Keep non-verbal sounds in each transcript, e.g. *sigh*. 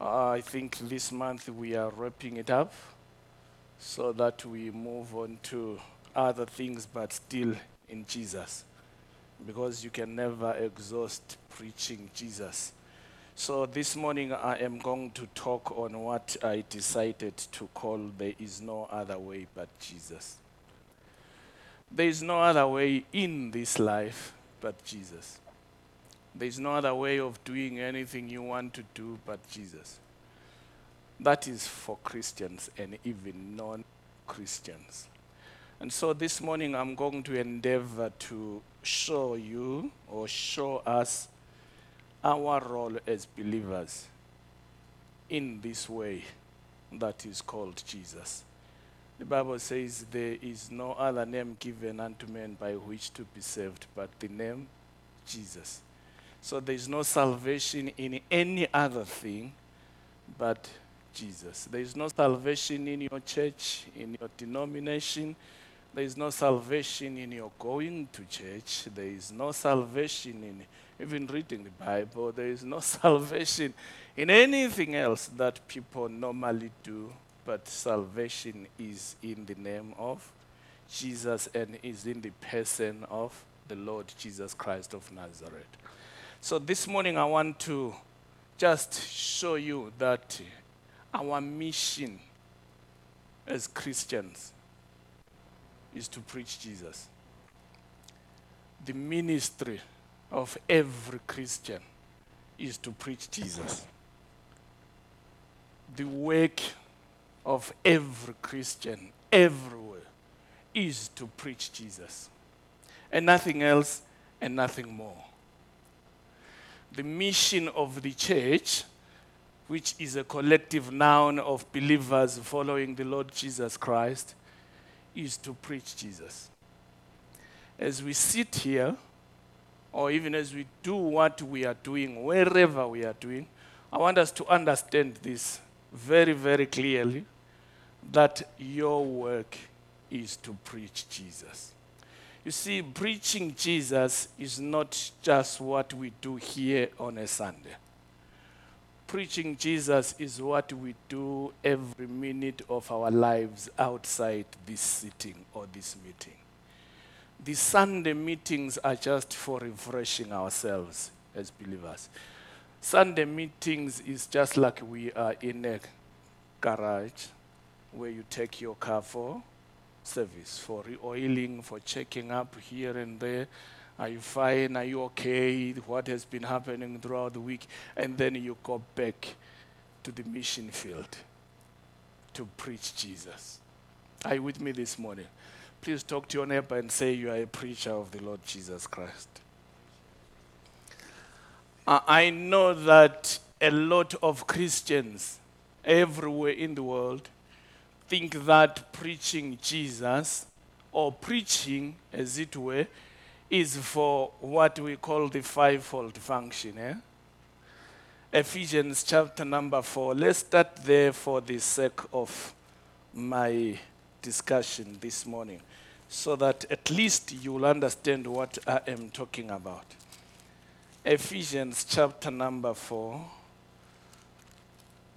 I think this month we are wrapping it up so that we move on to other things, but still in Jesus. Because you can never exhaust preaching Jesus. So this morning I am going to talk on what I decided to call There is no other way but Jesus. There is no other way in this life but Jesus. There is no other way of doing anything you want to do but Jesus. That is for Christians and even non Christians. And so this morning I'm going to endeavor to show you or show us our role as believers in this way that is called Jesus. The Bible says there is no other name given unto men by which to be saved but the name Jesus. So there is no salvation in any other thing but Jesus. There is no salvation in your church, in your denomination. There is no salvation in your going to church. There is no salvation in even reading the Bible. There is no *laughs* salvation in anything else that people normally do, but salvation is in the name of Jesus and is in the person of the Lord Jesus Christ of Nazareth. So this morning I want to just show you that our mission as Christians is to preach Jesus. The ministry of every Christian is to preach Jesus. The work of every Christian everywhere is to preach Jesus. And nothing else and nothing more. The mission of the church, which is a collective noun of believers following the Lord Jesus Christ, is to preach Jesus. As we sit here, or even as we do what we are doing, wherever we are doing, I want us to understand this very, very clearly that your work is to preach Jesus. You see, preaching Jesus is not just what we do here on a Sunday. Preaching Jesus is what we do every minute of our lives outside this sitting or this meeting. The Sunday meetings are just for refreshing ourselves as believers. Sunday meetings is just like we are in a garage where you take your car for service, for re-oiling, for checking up here and there. Are you fine? Are you okay? What has been happening throughout the week? And then you go back to the mission field to preach Jesus. Are you with me this morning? Please talk to your neighbor and say you are a preacher of the Lord Jesus Christ. I know that a lot of Christians everywhere in the world think that preaching Jesus or preaching, as it were, is for what we call the fivefold function. Eh? Ephesians chapter number four. Let's start there for the sake of my discussion this morning so that at least you will understand what I am talking about. Ephesians chapter number 4.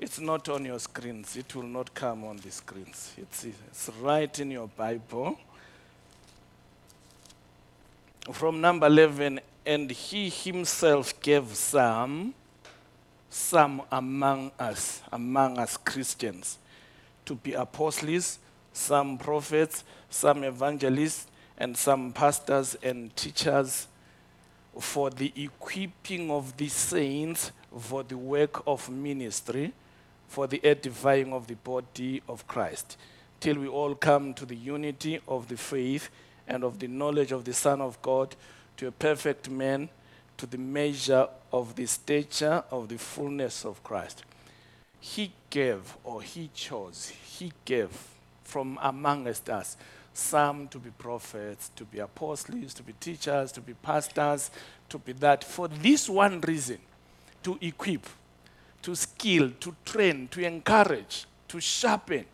It's not on your screens, it will not come on the screens. It's, it's right in your Bible. From number 11, and he himself gave some, some among us, among us Christians, to be apostles, some prophets, some evangelists, and some pastors and teachers for the equipping of the saints for the work of ministry, for the edifying of the body of Christ, till we all come to the unity of the faith and of the knowledge of the Son of God, to a perfect man, to the measure of the stature of the fullness of Christ. He gave, or he chose, he gave from amongst us some to be prophets, to be apostles, to be teachers, to be pastors, to be that. For this one reason to equip, to skill, to train, to encourage, to sharpen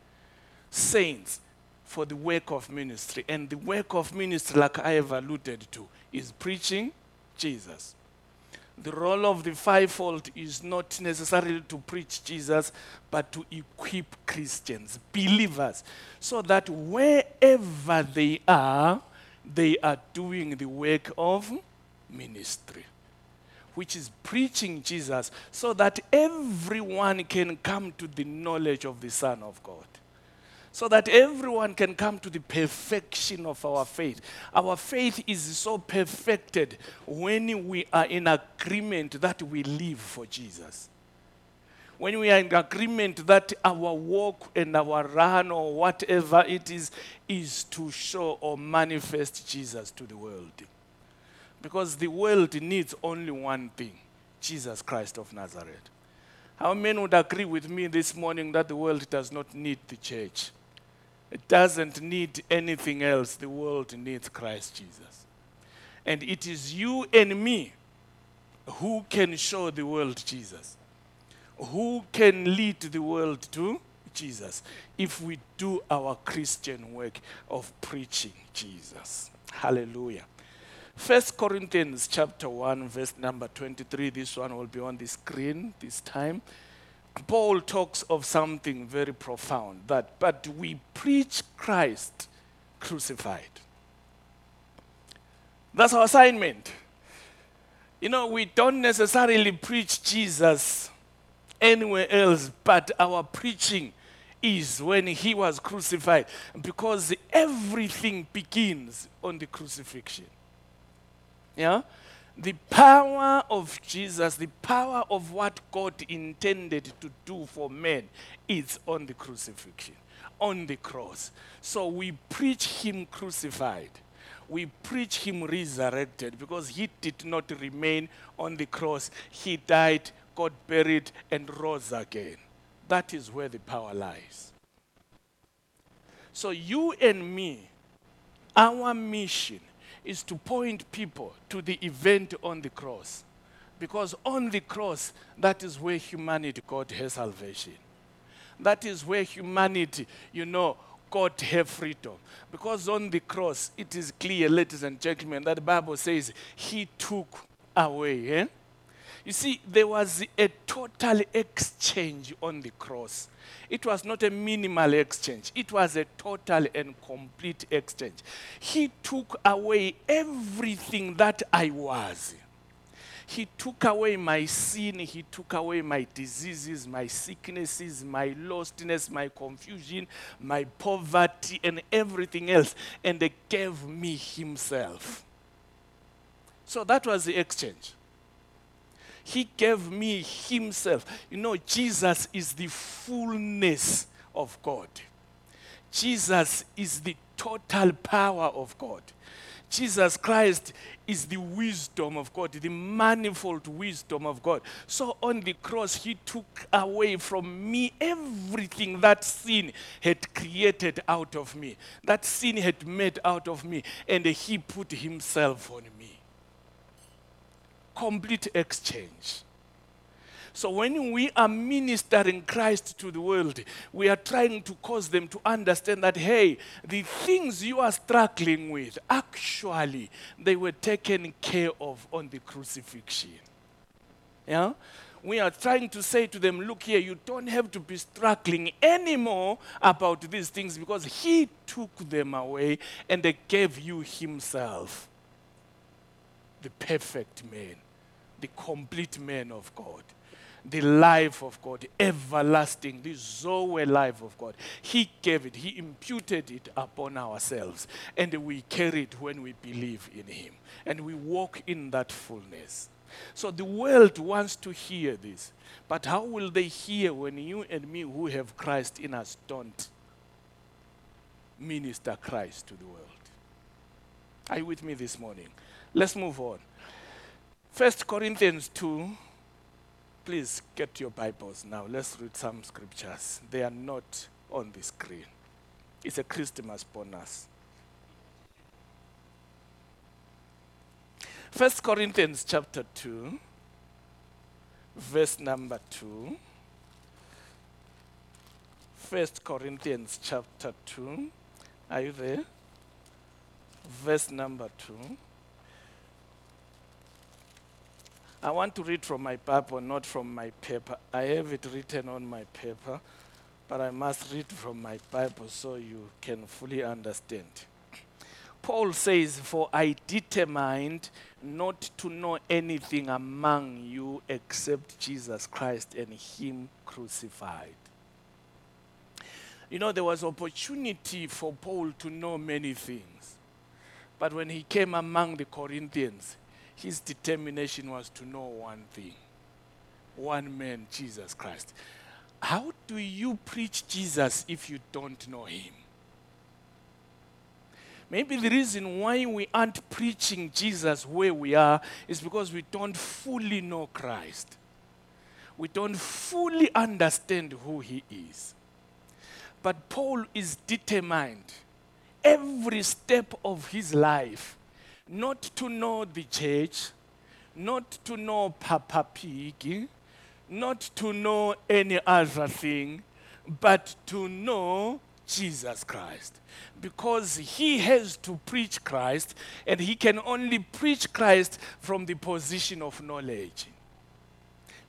saints for the work of ministry. And the work of ministry, like I have alluded to, is preaching Jesus. The role of the fivefold is not necessarily to preach Jesus, but to equip Christians, believers, so that wherever they are, they are doing the work of ministry, which is preaching Jesus, so that everyone can come to the knowledge of the Son of God so that everyone can come to the perfection of our faith. Our faith is so perfected when we are in agreement that we live for Jesus. When we are in agreement that our walk and our run or whatever it is, is to show or manifest Jesus to the world. Because the world needs only one thing Jesus Christ of Nazareth. How many would agree with me this morning that the world does not need the church? It doesn't need anything else. The world needs Christ Jesus. And it is you and me who can show the world Jesus, who can lead the world to Jesus if we do our Christian work of preaching Jesus. Hallelujah. First Corinthians chapter 1 verse number 23 this one will be on the screen this time. Paul talks of something very profound that, but we preach Christ crucified. That's our assignment. You know, we don't necessarily preach Jesus anywhere else, but our preaching is when he was crucified because everything begins on the crucifixion. Yeah? the power of Jesus, the power of what God intended to do for men, is on the crucifixion, on the cross. So we preach Him crucified. We preach Him resurrected because He did not remain on the cross. He died, got buried, and rose again. That is where the power lies. So you and me, our mission is to point people to the event on the cross. Because on the cross, that is where humanity got her salvation. That is where humanity, you know, got her freedom. Because on the cross, it is clear, ladies and gentlemen, that the Bible says he took away. Eh? You see, there was a total exchange on the cross. It was not a minimal exchange, it was a total and complete exchange. He took away everything that I was. He took away my sin, He took away my diseases, my sicknesses, my lostness, my confusion, my poverty, and everything else, and gave me Himself. So that was the exchange. He gave me Himself. You know, Jesus is the fullness of God. Jesus is the total power of God. Jesus Christ is the wisdom of God, the manifold wisdom of God. So on the cross, He took away from me everything that sin had created out of me, that sin had made out of me, and He put Himself on me complete exchange. So when we are ministering Christ to the world, we are trying to cause them to understand that, hey, the things you are struggling with, actually, they were taken care of on the crucifixion. Yeah? We are trying to say to them, look here, you don't have to be struggling anymore about these things because He took them away and they gave you Himself, the perfect man the complete man of God, the life of God, everlasting, the Zoe life of God. He gave it, He imputed it upon ourselves, and we carry it when we believe in Him, and we walk in that fullness. So the world wants to hear this, but how will they hear when you and me, who have Christ in us, don't minister Christ to the world? Are you with me this morning? Let's move on. First Corinthians 2. Please get your Bibles now. Let's read some scriptures. They are not on the screen. It's a Christmas bonus. First Corinthians chapter 2, verse number 2. First Corinthians chapter 2. Are you there? Verse number 2. I want to read from my Bible, not from my paper. I have it written on my paper, but I must read from my Bible so you can fully understand. Paul says, For I determined not to know anything among you except Jesus Christ and Him crucified. You know, there was opportunity for Paul to know many things. But when he came among the Corinthians, his determination was to know one thing one man, Jesus Christ. How do you preach Jesus if you don't know him? Maybe the reason why we aren't preaching Jesus where we are is because we don't fully know Christ. We don't fully understand who he is. But Paul is determined every step of his life not to know the church, not to know Papa Pig, not to know any other thing, but to know Jesus Christ. Because he has to preach Christ, and he can only preach Christ from the position of knowledge.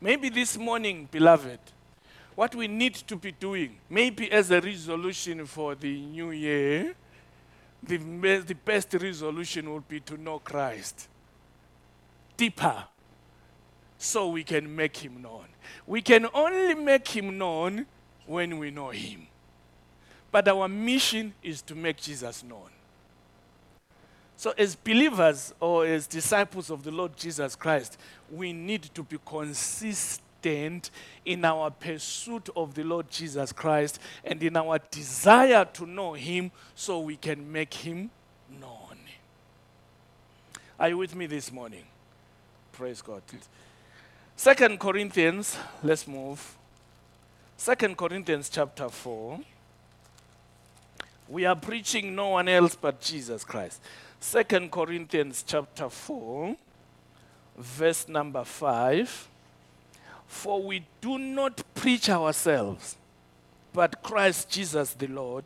Maybe this morning, beloved, what we need to be doing, maybe as a resolution for the new year, the, the best resolution would be to know Christ deeper so we can make him known. We can only make him known when we know him. But our mission is to make Jesus known. So, as believers or as disciples of the Lord Jesus Christ, we need to be consistent consistent in our pursuit of the Lord Jesus Christ and in our desire to know Him so we can make Him known. Are you with me this morning? Praise God. Second Corinthians, let's move. Second Corinthians chapter 4. We are preaching no one else but Jesus Christ. Second Corinthians chapter 4, verse number 5. For we do not preach ourselves, but Christ Jesus the Lord,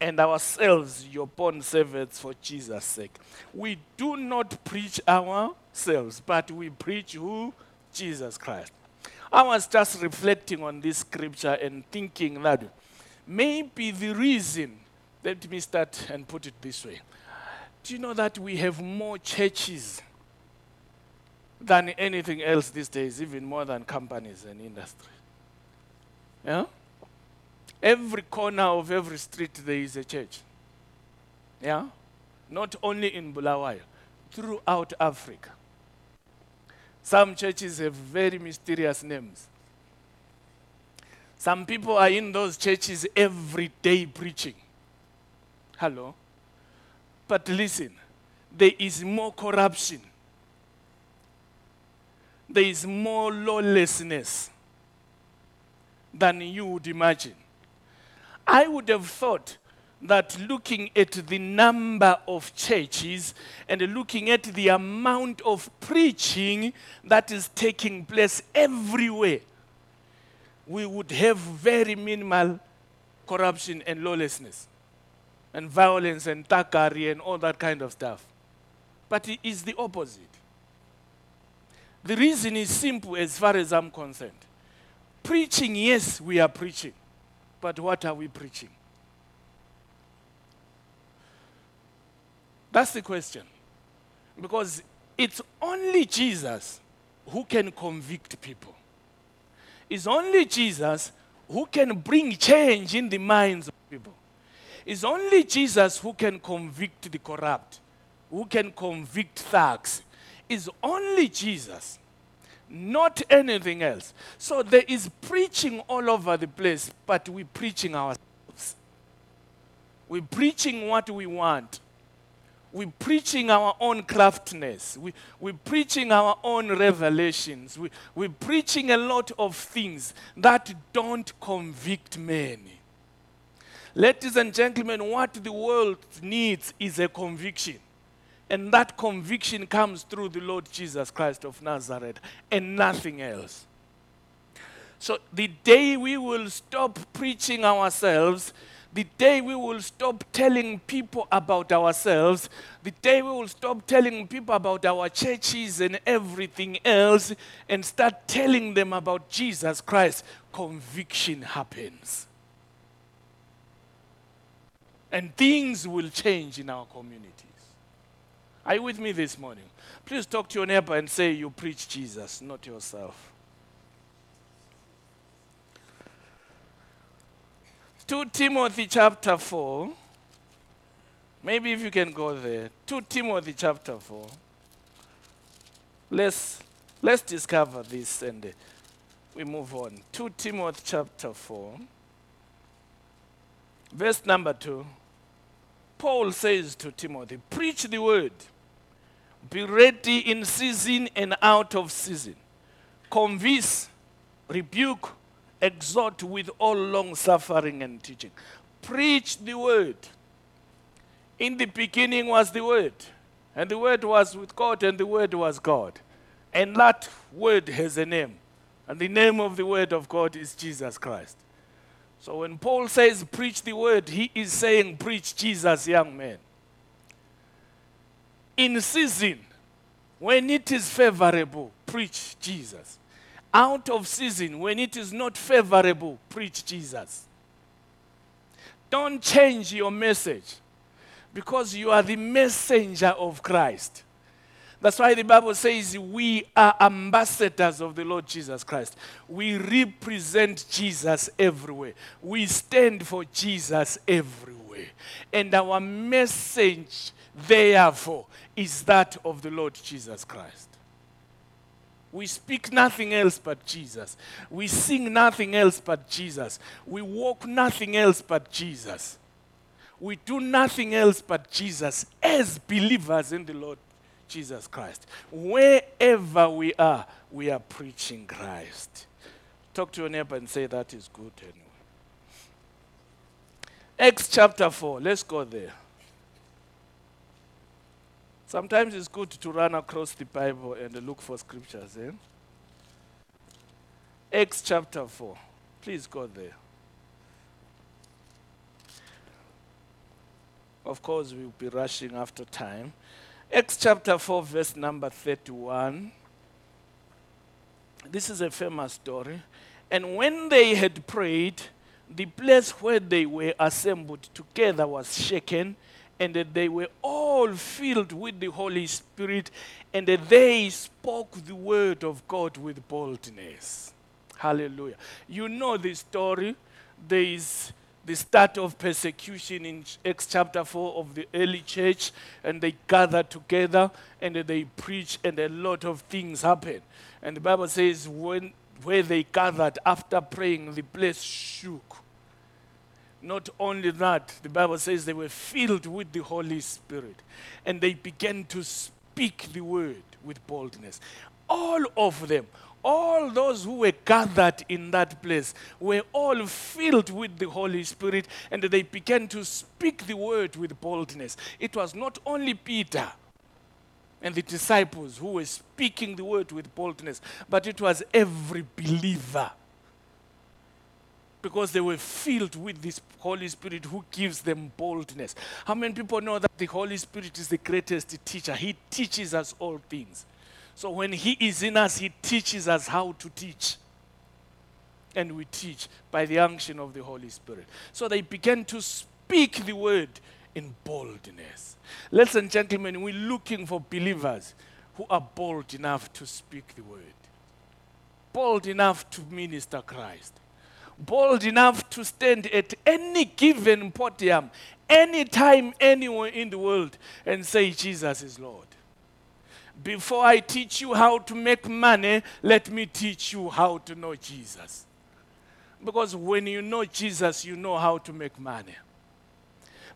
and ourselves your bondservants for Jesus' sake. We do not preach ourselves, but we preach who? Jesus Christ. I was just reflecting on this scripture and thinking that maybe the reason, let me start and put it this way. Do you know that we have more churches than anything else these days, even more than companies and industry. Yeah? Every corner of every street there is a church. Yeah? Not only in Bulawayo, throughout Africa. Some churches have very mysterious names. Some people are in those churches every day preaching. Hello? But listen, there is more corruption there is more lawlessness than you would imagine. I would have thought that looking at the number of churches and looking at the amount of preaching that is taking place everywhere, we would have very minimal corruption and lawlessness and violence and thuggery and all that kind of stuff. But it is the opposite. The reason is simple as far as I'm concerned. Preaching, yes, we are preaching. But what are we preaching? That's the question. Because it's only Jesus who can convict people. It's only Jesus who can bring change in the minds of people. It's only Jesus who can convict the corrupt, who can convict thugs, is only Jesus, not anything else. So there is preaching all over the place, but we're preaching ourselves. We're preaching what we want. We're preaching our own craftiness. We, we're preaching our own revelations. We, we're preaching a lot of things that don't convict many. Ladies and gentlemen, what the world needs is a conviction. And that conviction comes through the Lord Jesus Christ of Nazareth and nothing else. So the day we will stop preaching ourselves, the day we will stop telling people about ourselves, the day we will stop telling people about our churches and everything else and start telling them about Jesus Christ, conviction happens. And things will change in our communities. Are you with me this morning? Please talk to your neighbor and say, You preach Jesus, not yourself. 2 Timothy chapter 4. Maybe if you can go there. 2 Timothy chapter 4. Let's, let's discover this and we move on. 2 Timothy chapter 4. Verse number 2. Paul says to Timothy, Preach the word. Be ready in season and out of season. Convince, rebuke, exhort with all long suffering and teaching. Preach the word. In the beginning was the word, and the word was with God, and the word was God. And that word has a name, and the name of the word of God is Jesus Christ. So when Paul says preach the word, he is saying preach Jesus, young man. In season, when it is favorable, preach Jesus out of season, when it is not favorable, preach Jesus. Don't change your message because you are the messenger of Christ. That's why the Bible says we are ambassadors of the Lord Jesus Christ. We represent Jesus everywhere. We stand for Jesus everywhere. And our message, therefore, is that of the Lord Jesus Christ. We speak nothing else but Jesus. We sing nothing else but Jesus. We walk nothing else but Jesus. We do nothing else but Jesus as believers in the Lord Jesus Christ. Wherever we are, we are preaching Christ. Talk to your neighbor and say that is good anyway. Acts chapter 4, let's go there. Sometimes it's good to run across the Bible and look for scriptures. Eh? Acts chapter 4. Please go there. Of course, we'll be rushing after time. Acts chapter 4, verse number 31. This is a famous story. And when they had prayed, the place where they were assembled together was shaken and that they were all filled with the Holy Spirit, and that they spoke the word of God with boldness. Hallelujah. You know the story. There is the start of persecution in Acts chapter 4 of the early church, and they gather together and they preach, and a lot of things happen. And the Bible says, when where they gathered after praying, the place shook. Not only that, the Bible says they were filled with the Holy Spirit and they began to speak the word with boldness. All of them, all those who were gathered in that place were all filled with the Holy Spirit and they began to speak the word with boldness. It was not only Peter and the disciples who were speaking the word with boldness, but it was every believer because they were filled with this Holy Spirit who gives them boldness. How many people know that the Holy Spirit is the greatest teacher? He teaches us all things. So when He is in us, He teaches us how to teach. And we teach by the unction of the Holy Spirit. So they began to speak the word in boldness. Ladies and gentlemen, we're looking for believers who are bold enough to speak the word, bold enough to minister Christ bold enough to stand at any given podium, anytime, anywhere in the world, and say, Jesus is Lord. Before I teach you how to make money, let me teach you how to know Jesus. Because when you know Jesus, you know how to make money.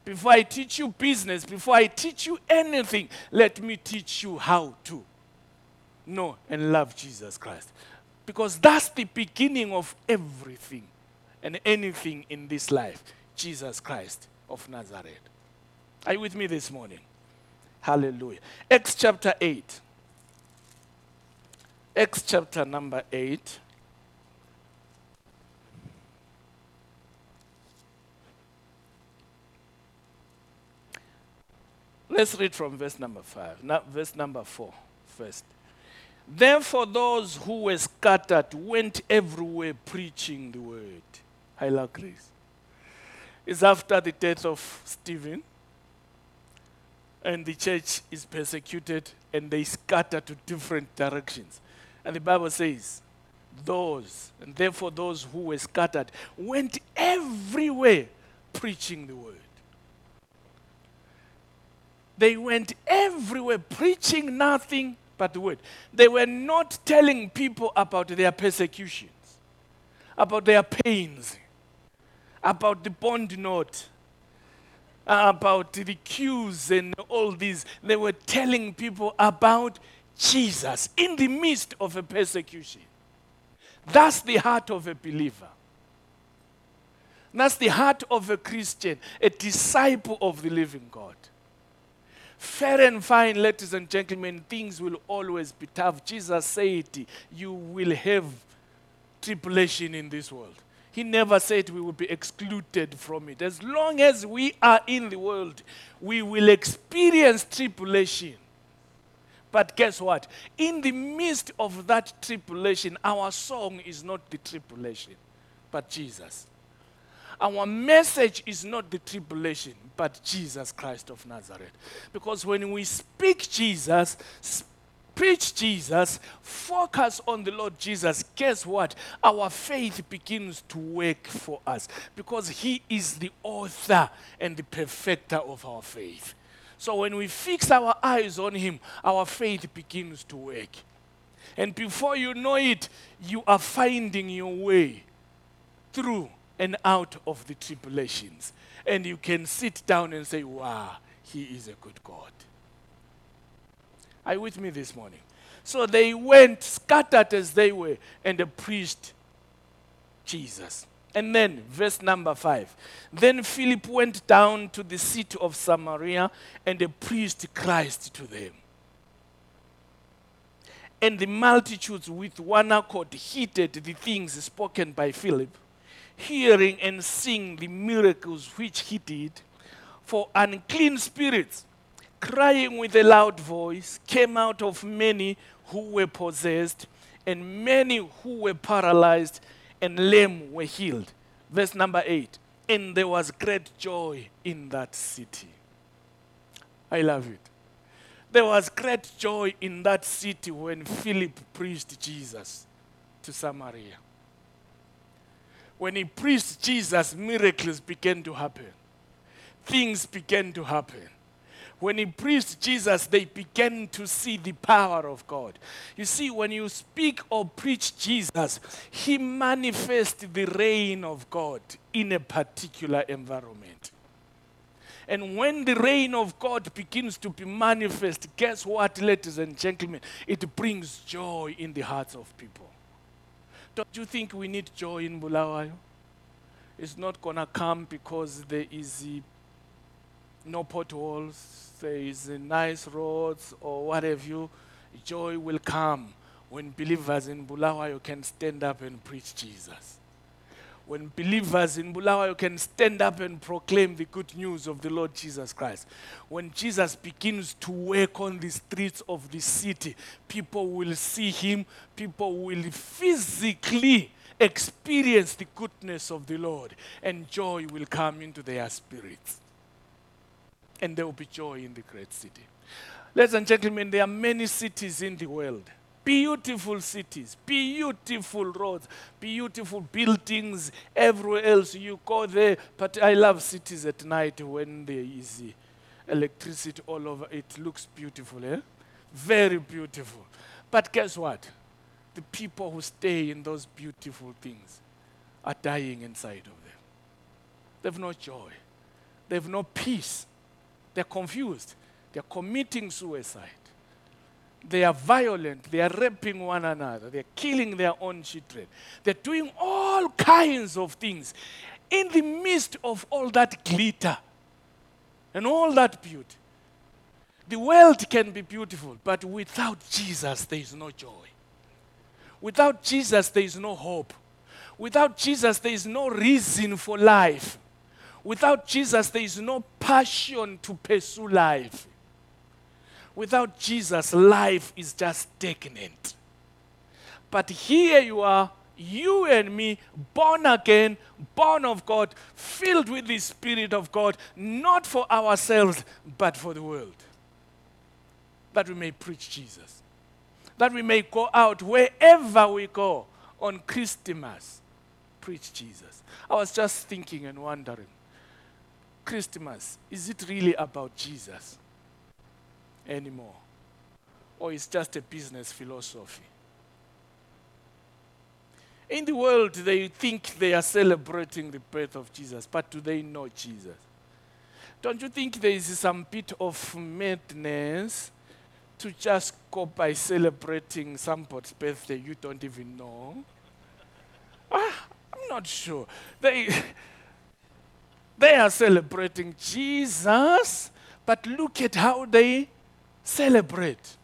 Before I teach you business, before I teach you anything, let me teach you how to know and love Jesus Christ. Because that's the beginning of everything and anything in this life, Jesus Christ of Nazareth. Are you with me this morning? Hallelujah. Acts chapter 8. Acts chapter number 8. Let's read from verse number 5, now, verse number 4 first. Therefore, those who were scattered went everywhere preaching the word. I love grace. It's after the death of Stephen, and the church is persecuted, and they scatter to different directions. And the Bible says, those, and therefore those who were scattered, went everywhere preaching the word. They went everywhere preaching nothing but the word. They were not telling people about their persecutions, about their pains, about the bond note, about the queues and all these. They were telling people about Jesus in the midst of a persecution. That's the heart of a believer. That's the heart of a Christian, a disciple of the living God. Fair and fine, ladies and gentlemen, things will always be tough. Jesus said, You will have tribulation in this world. He never said we will be excluded from it. As long as we are in the world, we will experience tribulation. But guess what? In the midst of that tribulation, our song is not the tribulation, but Jesus. Our message is not the tribulation, but Jesus Christ of Nazareth. Because when we speak Jesus, preach Jesus, focus on the Lord Jesus, guess what? Our faith begins to work for us because He is the author and the perfecter of our faith. So when we fix our eyes on Him, our faith begins to work. And before you know it, you are finding your way through and out of the tribulations. And you can sit down and say, Wow, He is a good God. Are you with me this morning? So they went scattered as they were and preached Jesus. And then, verse number five. Then Philip went down to the city of Samaria and preached Christ to them. And the multitudes with one accord heeded the things spoken by Philip hearing and seeing the miracles which he did, for unclean spirits, crying with a loud voice, came out of many who were possessed, and many who were paralyzed and lame were healed. Verse number 8 And there was great joy in that city. I love it. There was great joy in that city when Philip preached Jesus to Samaria when he preached Jesus, miracles began to happen. Things began to happen. When he preached Jesus, they began to see the power of God. You see, when you speak or preach Jesus, he manifests the reign of God in a particular environment. And when the reign of God begins to be manifest, guess what, ladies and gentlemen? It brings joy in the hearts of people. Don't you think we need joy in Bulawayo? It's not going to come because there is no potholes, there is nice roads or what have you. Joy will come when believers in Bulawayo can stand up and preach Jesus when believers in Bulawayo can stand up and proclaim the good news of the Lord Jesus Christ. When Jesus begins to work on the streets of the city, people will see him, people will physically experience the goodness of the Lord, and joy will come into their spirits. And there will be joy in the great city. Ladies and gentlemen, there are many cities in the world Beautiful cities, beautiful roads, beautiful buildings everywhere else. You go there, but I love cities at night when there is electricity all over. It looks beautiful, eh? Very beautiful. But guess what? The people who stay in those beautiful things are dying inside of them. They have no joy, they have no peace. They're confused, they're committing suicide. They are violent. They are raping one another. They're killing their own children. They're doing all kinds of things in the midst of all that glitter and all that beauty. The world can be beautiful, but without Jesus, there is no joy. Without Jesus, there is no hope. Without Jesus, there is no reason for life. Without Jesus, there is no passion to pursue life. Without Jesus, life is just stagnant. But here you are, you and me, born again, born of God, filled with the Spirit of God, not for ourselves, but for the world. That we may preach Jesus. That we may go out wherever we go on Christmas, preach Jesus. I was just thinking and wondering Christmas, is it really about Jesus anymore? Or is just a business philosophy? In the world, they think they are celebrating the birth of Jesus, but do they know Jesus? Don't you think there is some bit of madness to just go by celebrating somebody's birthday you don't even know? Ah, I'm not sure. They, they are celebrating Jesus, but look at how they celebrate.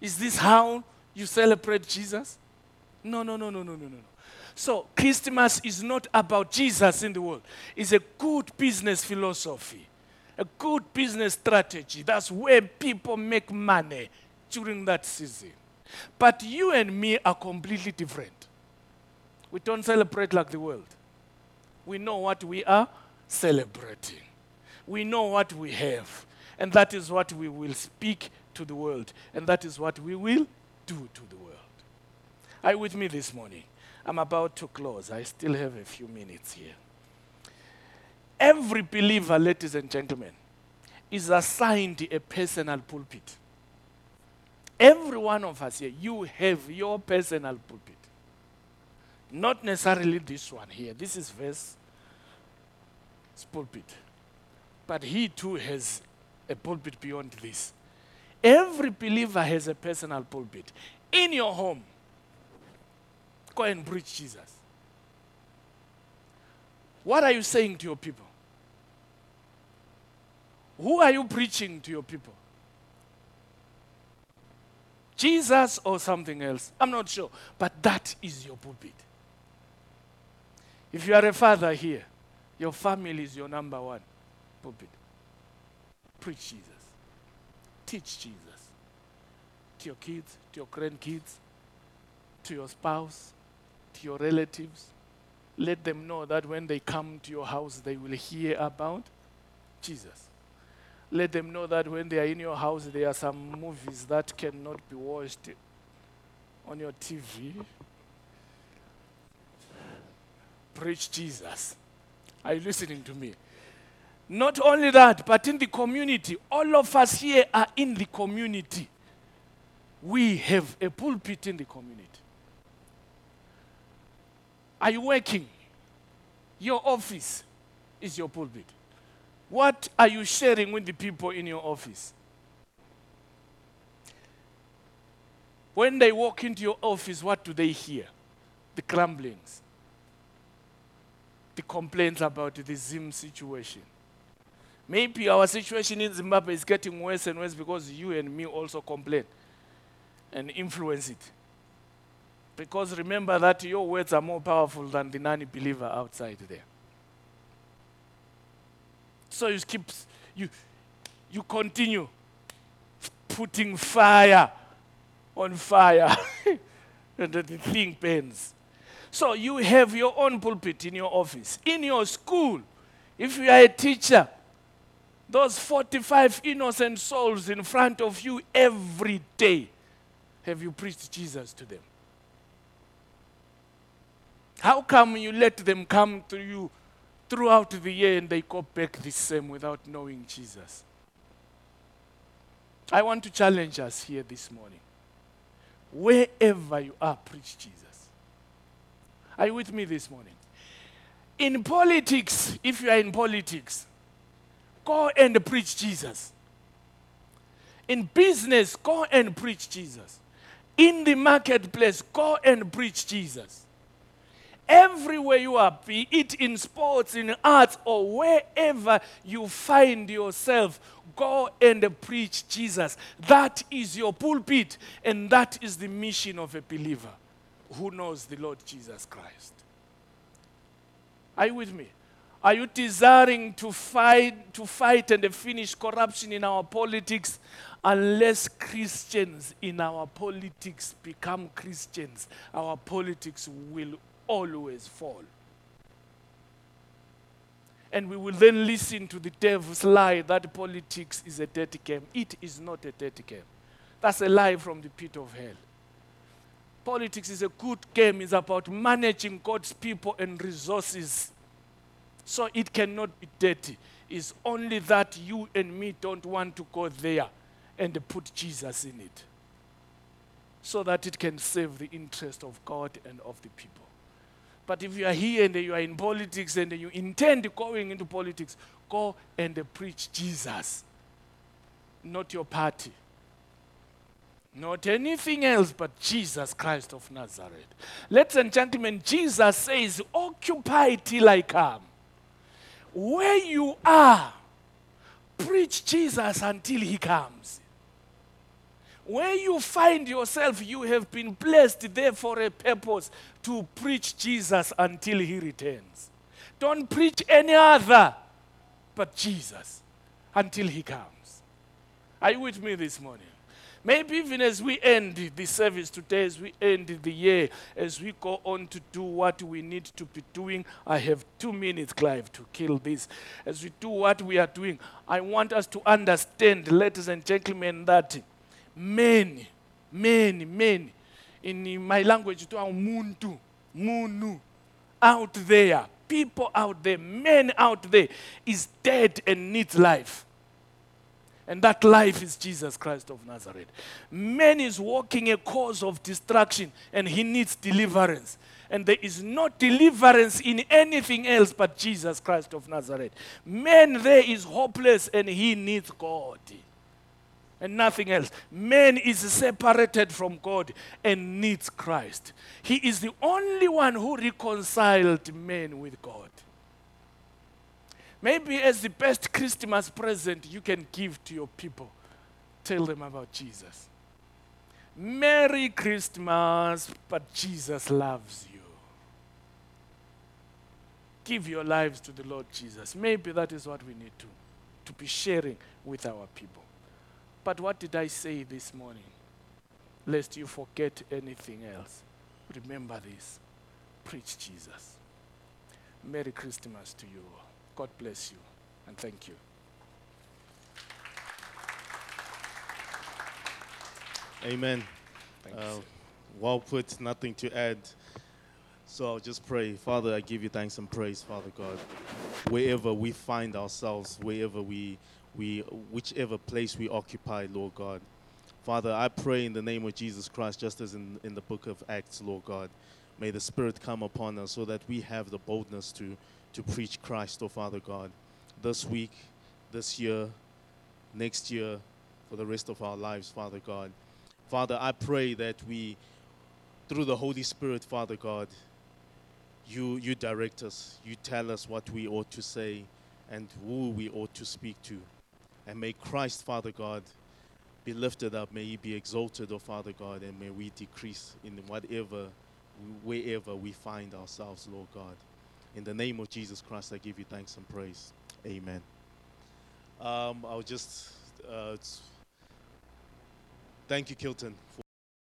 Is this how you celebrate Jesus? No, no, no, no, no, no, no. So, Christmas is not about Jesus in the world. It's a good business philosophy, a good business strategy. That's where people make money during that season. But you and me are completely different. We don't celebrate like the world. We know what we are celebrating. We know what we have. And that is what we will speak to the world. And that is what we will do to the world. Are you with me this morning? I'm about to close. I still have a few minutes here. Every believer, ladies and gentlemen, is assigned a personal pulpit. Every one of us here, you have your personal pulpit. Not necessarily this one here. This is verse pulpit. But he too has a pulpit beyond this. Every believer has a personal pulpit. In your home, Go and preach Jesus. What are you saying to your people? Who are you preaching to your people? Jesus or something else? I'm not sure. But that is your pulpit. If you are a father here, your family is your number one pulpit. Preach Jesus. Teach Jesus. To your kids, to your grandkids, to your spouse, to your relatives. Let them know that when they come to your house, they will hear about Jesus. Let them know that when they are in your house, there are some movies that cannot be watched on your TV. Preach Jesus. Are you listening to me? Not only that, but in the community, all of us here are in the community. We have a pulpit in the community. Are you working? Your office is your pulpit. What are you sharing with the people in your office? When they walk into your office, what do they hear? The grumblings, the complaints about the Zim situation. Maybe our situation in Zimbabwe is getting worse and worse because you and me also complain and influence it. Because remember that your words are more powerful than the non believer outside there. So you keep, you, you continue putting fire on fire, *laughs* and the thing burns. So you have your own pulpit in your office, in your school. If you are a teacher, those 45 innocent souls in front of you every day, have you preached Jesus to them? How come you let them come to you throughout the year and they go back the same without knowing Jesus? I want to challenge us here this morning. Wherever you are, preach Jesus. Are you with me this morning? In politics, if you are in politics, go and preach Jesus. In business, go and preach Jesus. In the marketplace, go and preach Jesus. Everywhere you are, be it in sports, in arts, or wherever you find yourself, go and preach Jesus. That is your pulpit, and that is the mission of a believer who knows the Lord Jesus Christ. Are you with me? Are you desiring to fight, to fight and finish corruption in our politics? unless Christians in our politics become Christians, our politics will always fall. And we will then listen to the devil's lie that politics is a dirty game. It is not a dirty game. That's a lie from the pit of hell. Politics is a good game, it's about managing God's people and resources. So it cannot be dirty. It's only that you and me don't want to go there and put Jesus in it so that it can serve the interest of God and of the people. But if you are here and you are in politics and you intend going into politics, go and preach Jesus, not your party. Not anything else but Jesus Christ of Nazareth. Ladies and gentlemen, Jesus says, Occupy till I come. Where you are, preach Jesus until he comes. Where you find yourself, you have been blessed there for a purpose to preach Jesus until he returns. Don't preach any other but Jesus until he comes. Are you with me this morning? Maybe even as we end the service today, as we end the year, as we go on to do what we need to be doing, I have two minutes, Clive, to kill this. As we do what we are doing, I want us to understand, ladies and gentlemen, that many, many, many, in my language, to munu, out there, people out there, men out there, is dead and needs life. And that life is Jesus Christ of Nazareth. Man is walking a cause of destruction and he needs deliverance. And there is no deliverance in anything else but Jesus Christ of Nazareth. Man there is hopeless and he needs God. And nothing else. Man is separated from God and needs Christ. He is the only one who reconciled man with God. Maybe as the best Christmas present you can give to your people, tell them about Jesus. Merry Christmas, but Jesus loves you. Give your lives to the Lord Jesus. Maybe that is what we need to, to be sharing with our people. But what did I say this morning? Lest you forget anything else. Remember this. Preach Jesus. Merry Christmas to you all. God bless you and thank you. Amen. Uh, well put, nothing to add. So I'll just pray. Father, I give you thanks and praise, Father God. Wherever we find ourselves, wherever we, we, whichever place we occupy, Lord God. Father, I pray in the name of Jesus Christ, just as in, in the book of Acts, Lord God. May the Spirit come upon us so that we have the boldness to, to preach Christ, oh Father God. This week, this year, next year, for the rest of our lives, Father God. Father, I pray that we, through the Holy Spirit, Father God, you, you direct us. You tell us what we ought to say and who we ought to speak to. And may Christ, Father God, be lifted up. May he be exalted, oh Father God, and may we decrease in whatever, wherever we find ourselves, Lord God. In the name of Jesus Christ, I give you thanks and praise. Amen. Um, I'll just uh, thank you, Kilton.